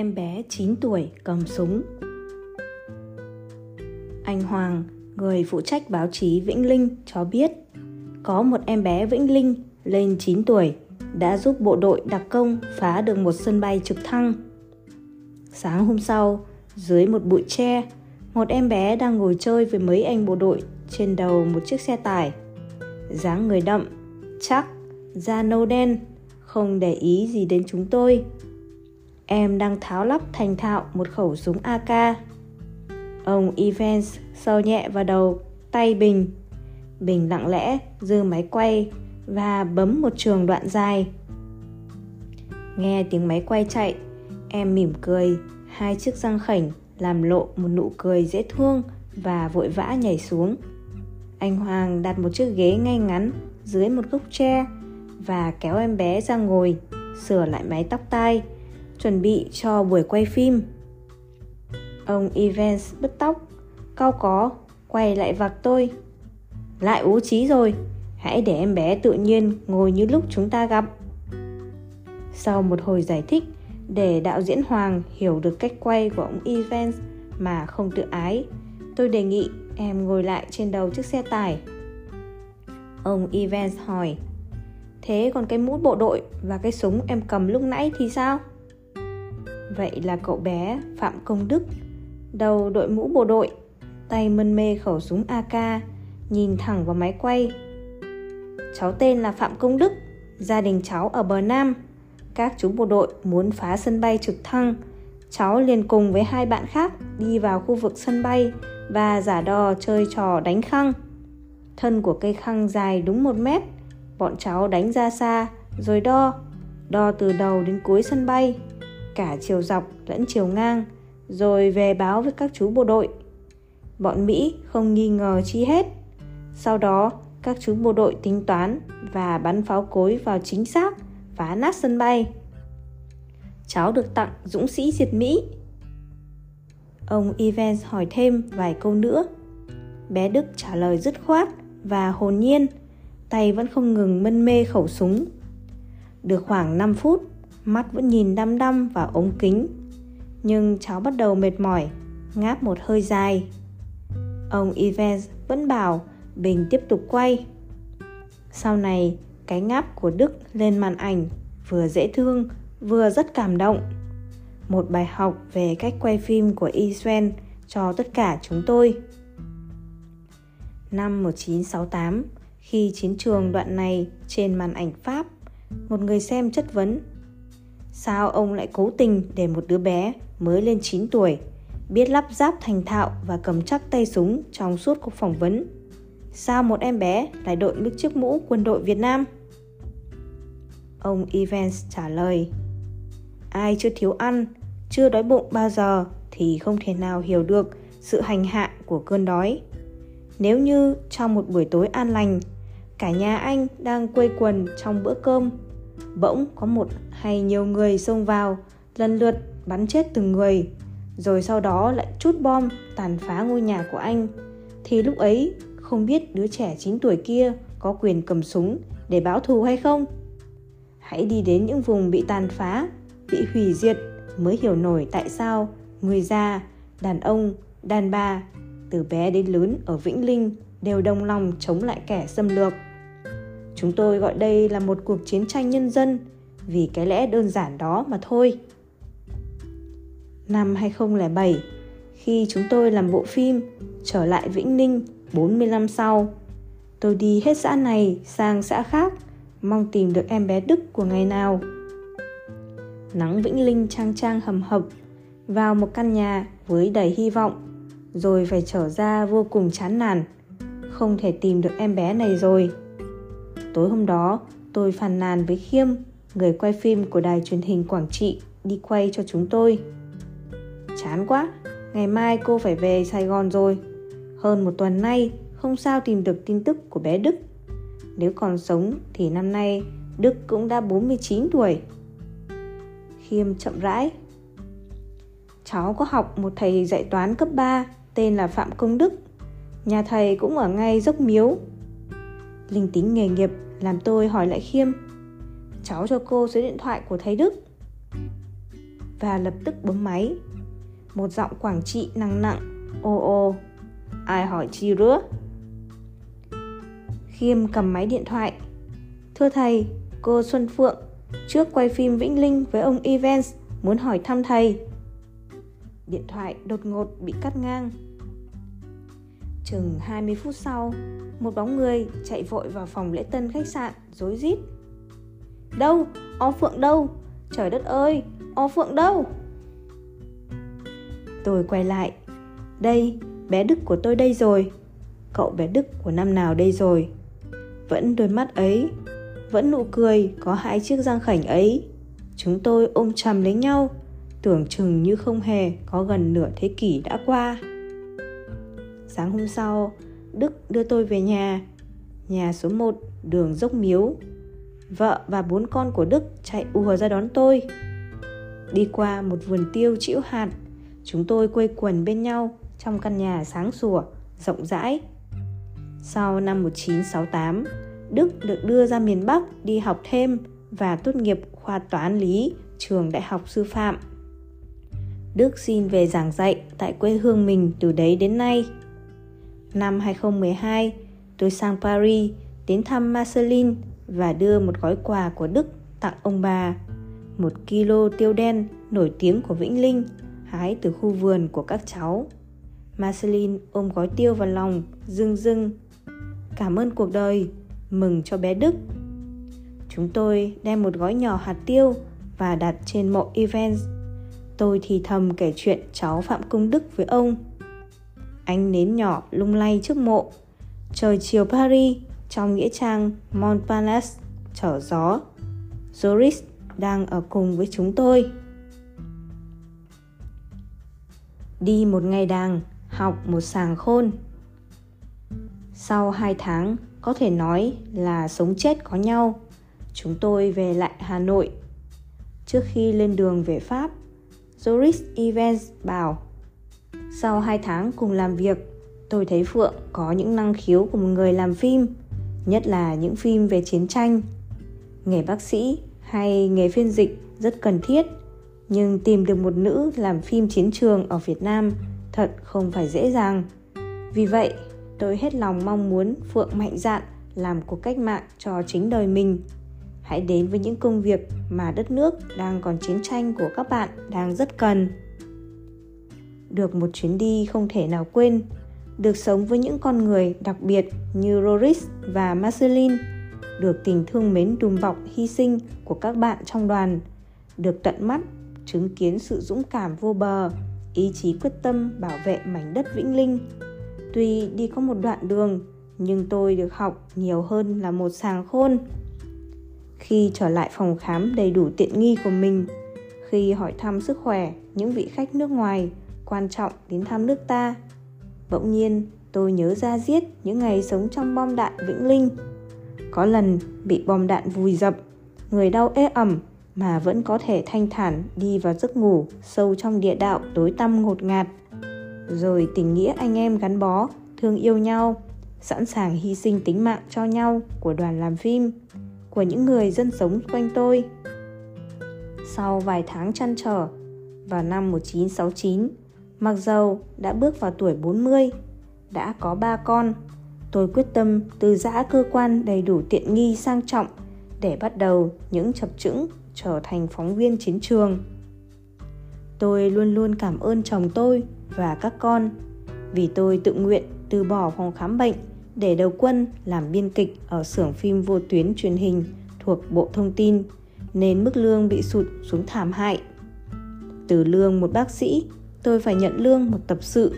Em bé 9 tuổi cầm súng Anh Hoàng, người phụ trách báo chí Vĩnh Linh cho biết có một em bé Vĩnh Linh lên 9 tuổi đã giúp bộ đội đặc công phá được một sân bay trực thăng. Sáng hôm sau, dưới một bụi tre, một em bé đang ngồi chơi với mấy anh bộ đội trên đầu một chiếc xe tải. dáng người đậm, chắc, da nâu đen, không để ý gì đến chúng tôi. Em đang tháo lắp thành thạo một khẩu súng AK. Ông Evans sâu nhẹ vào đầu, tay Bình. Bình lặng lẽ dư máy quay và bấm một trường đoạn dài. Nghe tiếng máy quay chạy, em mỉm cười, hai chiếc răng khảnh làm lộ một nụ cười dễ thương và vội vã nhảy xuống. Anh Hoàng đặt một chiếc ghế ngay ngắn dưới một gốc tre và kéo em bé ra ngồi, sửa lại mái tóc tai, chuẩn bị cho buổi quay phim. Ông Evans bứt tóc, cau có, quay lại vạc tôi. Lại ú trí rồi, hãy để em bé tự nhiên ngồi như lúc chúng ta gặp. Sau một hồi giải thích, để đạo diễn Hoàng hiểu được cách quay của ông Evans mà không tự ái, tôi đề nghị em ngồi lại trên đầu chiếc xe tải. Ông Evans hỏi, thế còn cái mũ bộ đội và cái súng em cầm lúc nãy thì sao? Vậy là cậu bé Phạm Công Đức, đầu đội mũ bộ đội, tay mân mê khẩu súng AK, nhìn thẳng vào máy quay. Cháu tên là Phạm Công Đức, gia đình cháu ở bờ Nam. Các chú bộ đội muốn phá sân bay trực thăng. Cháu liền cùng với hai bạn khác đi vào khu vực sân bay và giả đò chơi trò đánh khăng. Thân của cây khăng dài đúng một mét. Bọn cháu đánh ra xa rồi đo. Đo từ đầu đến cuối sân bay cả chiều dọc lẫn chiều ngang, rồi về báo với các chú bộ đội. Bọn Mỹ không nghi ngờ chi hết. Sau đó, các chú bộ đội tính toán và bắn pháo cối vào chính xác, phá nát sân bay. Cháu được tặng dũng sĩ diệt Mỹ. Ông Evans hỏi thêm vài câu nữa. Bé Đức trả lời dứt khoát và hồn nhiên, tay vẫn không ngừng mân mê khẩu súng. Được khoảng 5 phút, mắt vẫn nhìn đăm đăm vào ống kính. Nhưng cháu bắt đầu mệt mỏi, ngáp một hơi dài. Ông Evans vẫn bảo Bình tiếp tục quay. Sau này, cái ngáp của Đức lên màn ảnh vừa dễ thương, vừa rất cảm động. Một bài học về cách quay phim của Israel cho tất cả chúng tôi. Năm 1968, khi chiến trường đoạn này trên màn ảnh Pháp, một người xem chất vấn Sao ông lại cố tình để một đứa bé mới lên 9 tuổi biết lắp ráp thành thạo và cầm chắc tay súng trong suốt cuộc phỏng vấn? Sao một em bé lại đội mức chiếc mũ quân đội Việt Nam? Ông Evans trả lời Ai chưa thiếu ăn, chưa đói bụng bao giờ thì không thể nào hiểu được sự hành hạ của cơn đói. Nếu như trong một buổi tối an lành, cả nhà anh đang quây quần trong bữa cơm bỗng có một hay nhiều người xông vào, lần lượt bắn chết từng người. Rồi sau đó lại chút bom tàn phá ngôi nhà của anh. Thì lúc ấy, không biết đứa trẻ 9 tuổi kia có quyền cầm súng để báo thù hay không? Hãy đi đến những vùng bị tàn phá, bị hủy diệt mới hiểu nổi tại sao người già, đàn ông, đàn bà từ bé đến lớn ở vĩnh linh đều đồng lòng chống lại kẻ xâm lược. Chúng tôi gọi đây là một cuộc chiến tranh nhân dân vì cái lẽ đơn giản đó mà thôi. Năm 2007, khi chúng tôi làm bộ phim Trở lại Vĩnh Ninh 40 năm sau, tôi đi hết xã này sang xã khác, mong tìm được em bé Đức của ngày nào. Nắng Vĩnh Linh trang trang hầm hập vào một căn nhà với đầy hy vọng, rồi phải trở ra vô cùng chán nản. Không thể tìm được em bé này rồi. Tối hôm đó, tôi phàn nàn với Khiêm, người quay phim của đài truyền hình Quảng Trị, đi quay cho chúng tôi. Chán quá, ngày mai cô phải về Sài Gòn rồi. Hơn một tuần nay, không sao tìm được tin tức của bé Đức. Nếu còn sống thì năm nay Đức cũng đã 49 tuổi. Khiêm chậm rãi. Cháu có học một thầy dạy toán cấp 3 tên là Phạm Công Đức. Nhà thầy cũng ở ngay dốc miếu linh tính nghề nghiệp làm tôi hỏi lại khiêm cháu cho cô số điện thoại của thầy đức và lập tức bấm máy. Một giọng Quảng Trị nặng nặng, ô ô, ai hỏi chi rứa? Khiêm cầm máy điện thoại. Thưa thầy, cô Xuân Phượng, trước quay phim Vĩnh Linh với ông Evans, muốn hỏi thăm thầy. Điện thoại đột ngột bị cắt ngang. Chừng 20 phút sau, một bóng người chạy vội vào phòng lễ tân khách sạn, rối rít. Đâu? O Phượng đâu? Trời đất ơi, O Phượng đâu? Tôi quay lại. Đây, bé Đức của tôi đây rồi. Cậu bé Đức của năm nào đây rồi? Vẫn đôi mắt ấy, vẫn nụ cười có hai chiếc răng khảnh ấy. Chúng tôi ôm chầm lấy nhau, tưởng chừng như không hề có gần nửa thế kỷ đã qua. Sáng hôm sau, Đức đưa tôi về nhà. Nhà số 1, đường dốc miếu. Vợ và bốn con của Đức chạy ùa ra đón tôi. Đi qua một vườn tiêu chĩu hạt, chúng tôi quây quần bên nhau trong căn nhà sáng sủa, rộng rãi. Sau năm 1968, Đức được đưa ra miền Bắc đi học thêm và tốt nghiệp khoa toán lý trường Đại học Sư phạm. Đức xin về giảng dạy tại quê hương mình từ đấy đến nay. Năm 2012, tôi sang Paris đến thăm Marceline và đưa một gói quà của Đức tặng ông bà. Một kilo tiêu đen nổi tiếng của Vĩnh Linh hái từ khu vườn của các cháu. Marceline ôm gói tiêu vào lòng, rưng rưng. Cảm ơn cuộc đời, mừng cho bé Đức. Chúng tôi đem một gói nhỏ hạt tiêu và đặt trên mộ Evans. Tôi thì thầm kể chuyện cháu Phạm Công Đức với ông. Ánh nến nhỏ lung lay trước mộ. Trời chiều Paris trong nghĩa trang Montparnasse trở gió. Joris đang ở cùng với chúng tôi. Đi một ngày đàng, học một sàng khôn. Sau hai tháng, có thể nói là sống chết có nhau, chúng tôi về lại Hà Nội. Trước khi lên đường về Pháp, Joris Evans bảo sau hai tháng cùng làm việc, tôi thấy Phượng có những năng khiếu của một người làm phim, nhất là những phim về chiến tranh. Nghề bác sĩ hay nghề phiên dịch rất cần thiết, nhưng tìm được một nữ làm phim chiến trường ở Việt Nam thật không phải dễ dàng. Vì vậy, tôi hết lòng mong muốn Phượng mạnh dạn làm cuộc cách mạng cho chính đời mình. Hãy đến với những công việc mà đất nước đang còn chiến tranh của các bạn đang rất cần. Được một chuyến đi không thể nào quên, được sống với những con người đặc biệt như Roris và Marceline, được tình thương mến đùm bọc hy sinh của các bạn trong đoàn, được tận mắt chứng kiến sự dũng cảm vô bờ, ý chí quyết tâm bảo vệ mảnh đất Vĩnh Linh Tuy đi có một đoạn đường, nhưng tôi được học nhiều hơn là một sàng khôn. Khi trở lại phòng khám đầy đủ tiện nghi của mình, khi hỏi thăm sức khỏe những vị khách nước ngoài quan trọng đến thăm nước ta, bỗng nhiên tôi nhớ ra giết những ngày sống trong bom đạn Vĩnh Linh. Có lần bị bom đạn vùi dập, người đau ê ẩm mà vẫn có thể thanh thản đi vào giấc ngủ sâu trong địa đạo tối tăm ngột ngạt rồi tình nghĩa anh em gắn bó, thương yêu nhau, sẵn sàng hy sinh tính mạng cho nhau của đoàn làm phim, của những người dân sống quanh tôi. Sau vài tháng chăn trở, vào năm 1969, mặc dầu đã bước vào tuổi 40, đã có ba con, tôi quyết tâm từ giã cơ quan đầy đủ tiện nghi sang trọng để bắt đầu những chập chững trở thành phóng viên chiến trường. Tôi luôn luôn cảm ơn chồng tôi và các con vì tôi tự nguyện từ bỏ phòng khám bệnh để đầu quân làm biên kịch ở xưởng phim vô tuyến truyền hình thuộc Bộ Thông tin nên mức lương bị sụt xuống thảm hại. Từ lương một bác sĩ, tôi phải nhận lương một tập sự,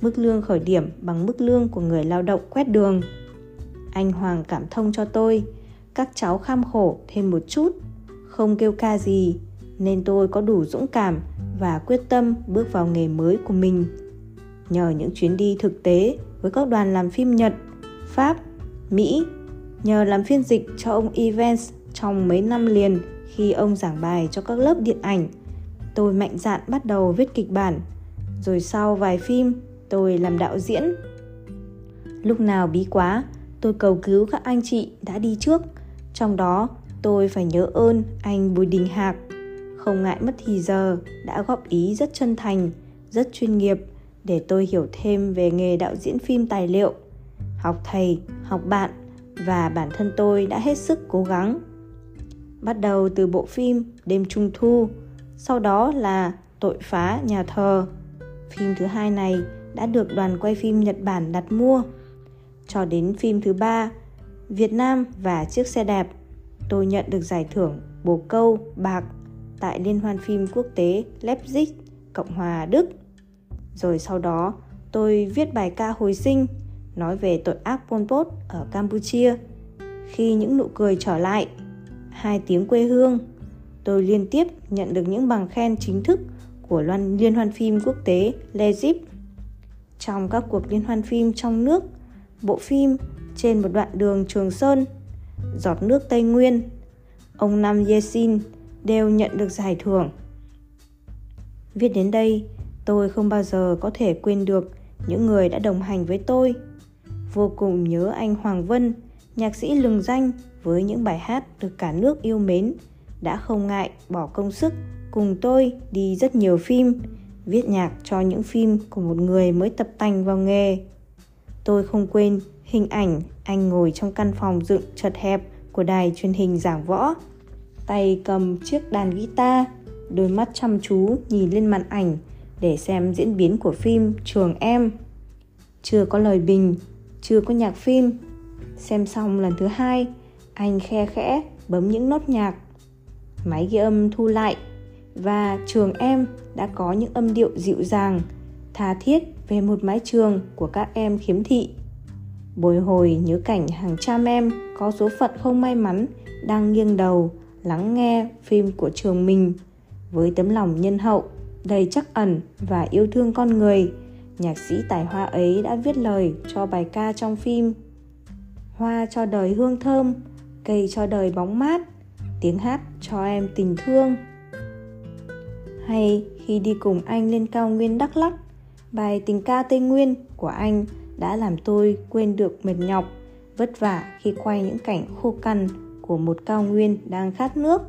mức lương khởi điểm bằng mức lương của người lao động quét đường. Anh Hoàng cảm thông cho tôi, các cháu kham khổ thêm một chút, không kêu ca gì, nên tôi có đủ dũng cảm và quyết tâm bước vào nghề mới của mình. Nhờ những chuyến đi thực tế với các đoàn làm phim Nhật, Pháp, Mỹ, nhờ làm phiên dịch cho ông Evans trong mấy năm liền khi ông giảng bài cho các lớp điện ảnh, tôi mạnh dạn bắt đầu viết kịch bản. Rồi sau vài phim, tôi làm đạo diễn. Lúc nào bí quá, tôi cầu cứu các anh chị đã đi trước. Trong đó, tôi phải nhớ ơn anh Bùi Đình Hạc không ngại mất thì giờ đã góp ý rất chân thành, rất chuyên nghiệp để tôi hiểu thêm về nghề đạo diễn phim tài liệu. Học thầy, học bạn và bản thân tôi đã hết sức cố gắng. Bắt đầu từ bộ phim Đêm Trung Thu, sau đó là Tội phá nhà thờ. Phim thứ hai này đã được đoàn quay phim Nhật Bản đặt mua. Cho đến phim thứ ba, Việt Nam và chiếc xe đạp tôi nhận được giải thưởng bồ câu bạc tại Liên hoan phim quốc tế Leipzig, Cộng hòa Đức. Rồi sau đó, tôi viết bài ca hồi sinh nói về tội ác Pol Pot ở Campuchia. Khi những nụ cười trở lại, hai tiếng quê hương, tôi liên tiếp nhận được những bằng khen chính thức của Liên hoan phim quốc tế Leipzig. Trong các cuộc liên hoan phim trong nước, bộ phim Trên một đoạn đường Trường Sơn, Giọt nước Tây Nguyên, ông Nam Yesin đều nhận được giải thưởng. Viết đến đây, tôi không bao giờ có thể quên được những người đã đồng hành với tôi. Vô cùng nhớ anh Hoàng Vân, nhạc sĩ lừng danh với những bài hát được cả nước yêu mến, đã không ngại bỏ công sức cùng tôi đi rất nhiều phim, viết nhạc cho những phim của một người mới tập tành vào nghề. Tôi không quên hình ảnh anh ngồi trong căn phòng dựng chật hẹp của đài truyền hình giảng võ tay cầm chiếc đàn guitar, đôi mắt chăm chú nhìn lên màn ảnh để xem diễn biến của phim Trường Em. Chưa có lời bình, chưa có nhạc phim. Xem xong lần thứ hai, anh khe khẽ bấm những nốt nhạc. Máy ghi âm thu lại. Và Trường Em đã có những âm điệu dịu dàng, tha thiết về một mái trường của các em khiếm thị. Bồi hồi nhớ cảnh hàng trăm em có số phận không may mắn đang nghiêng đầu lắng nghe phim của trường mình. Với tấm lòng nhân hậu đầy chắc ẩn và yêu thương con người nhạc sĩ tài hoa ấy đã viết lời cho bài ca trong phim. Hoa cho đời hương thơm cây cho đời bóng mát tiếng hát cho em tình thương hay khi đi cùng anh lên cao nguyên đắk lắc bài tình ca tây nguyên của anh đã làm tôi quên được mệt nhọc vất vả khi quay những cảnh khô cằn của một cao nguyên đang khát nước.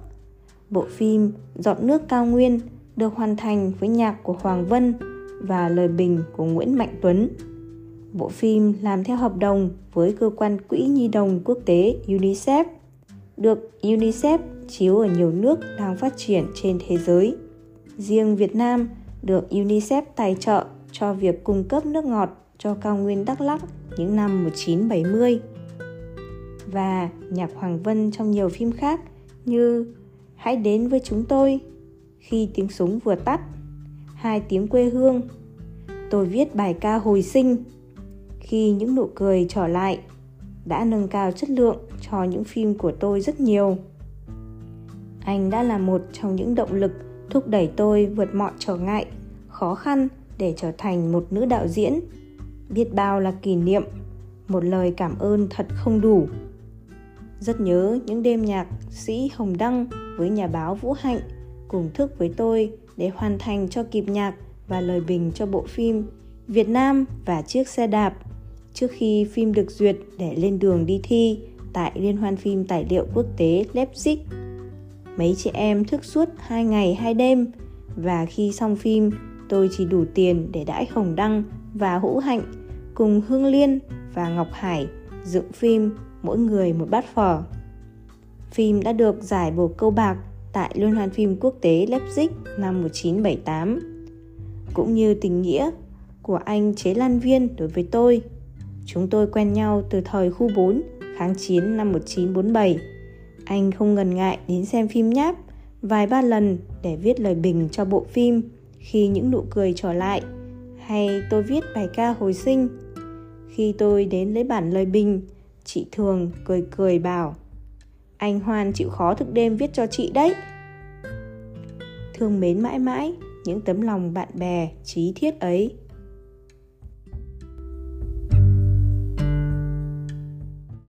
Bộ phim Giọt nước cao nguyên được hoàn thành với nhạc của Hoàng Vân và lời bình của Nguyễn Mạnh Tuấn. Bộ phim làm theo hợp đồng với cơ quan Quỹ Nhi đồng Quốc tế UNICEF, được UNICEF chiếu ở nhiều nước đang phát triển trên thế giới. Riêng Việt Nam được UNICEF tài trợ cho việc cung cấp nước ngọt cho cao nguyên Đắk Lắk những năm 1970 và nhạc Hoàng Vân trong nhiều phim khác như Hãy đến với chúng tôi, Khi tiếng súng vừa tắt, Hai tiếng quê hương. Tôi viết bài ca hồi sinh, Khi những nụ cười trở lại, đã nâng cao chất lượng cho những phim của tôi rất nhiều. Anh đã là một trong những động lực thúc đẩy tôi vượt mọi trở ngại, khó khăn để trở thành một nữ đạo diễn. Biết bao là kỷ niệm, một lời cảm ơn thật không đủ. Rất nhớ những đêm nhạc sĩ Hồng Đăng với nhà báo Vũ Hạnh cùng thức với tôi để hoàn thành cho kịp nhạc và lời bình cho bộ phim Việt Nam và chiếc xe đạp trước khi phim được duyệt để lên đường đi thi tại Liên hoan phim tài liệu quốc tế Leipzig. Mấy chị em thức suốt hai ngày hai đêm, và khi xong phim, tôi chỉ đủ tiền để đãi Hồng Đăng và Hữu Hạnh cùng Hương Liên và Ngọc Hải dựng phim mỗi người một bát phở. Phim đã được giải bồ câu bạc tại Liên hoan phim quốc tế Leipzig năm 1978. Cũng như tình nghĩa của anh Chế Lan Viên đối với tôi. Chúng tôi quen nhau từ thời khu 4 kháng chiến năm 1947. Anh không ngần ngại đến xem phim nháp, vài ba lần để viết lời bình cho bộ phim khi những nụ cười trở lại. Hay tôi viết bài ca hồi sinh. Khi tôi đến lấy bản lời bình, Chị thường cười cười bảo, Anh Hoan chịu khó thức đêm viết cho chị đấy. Thương mến mãi mãi những tấm lòng bạn bè, trí thiết ấy.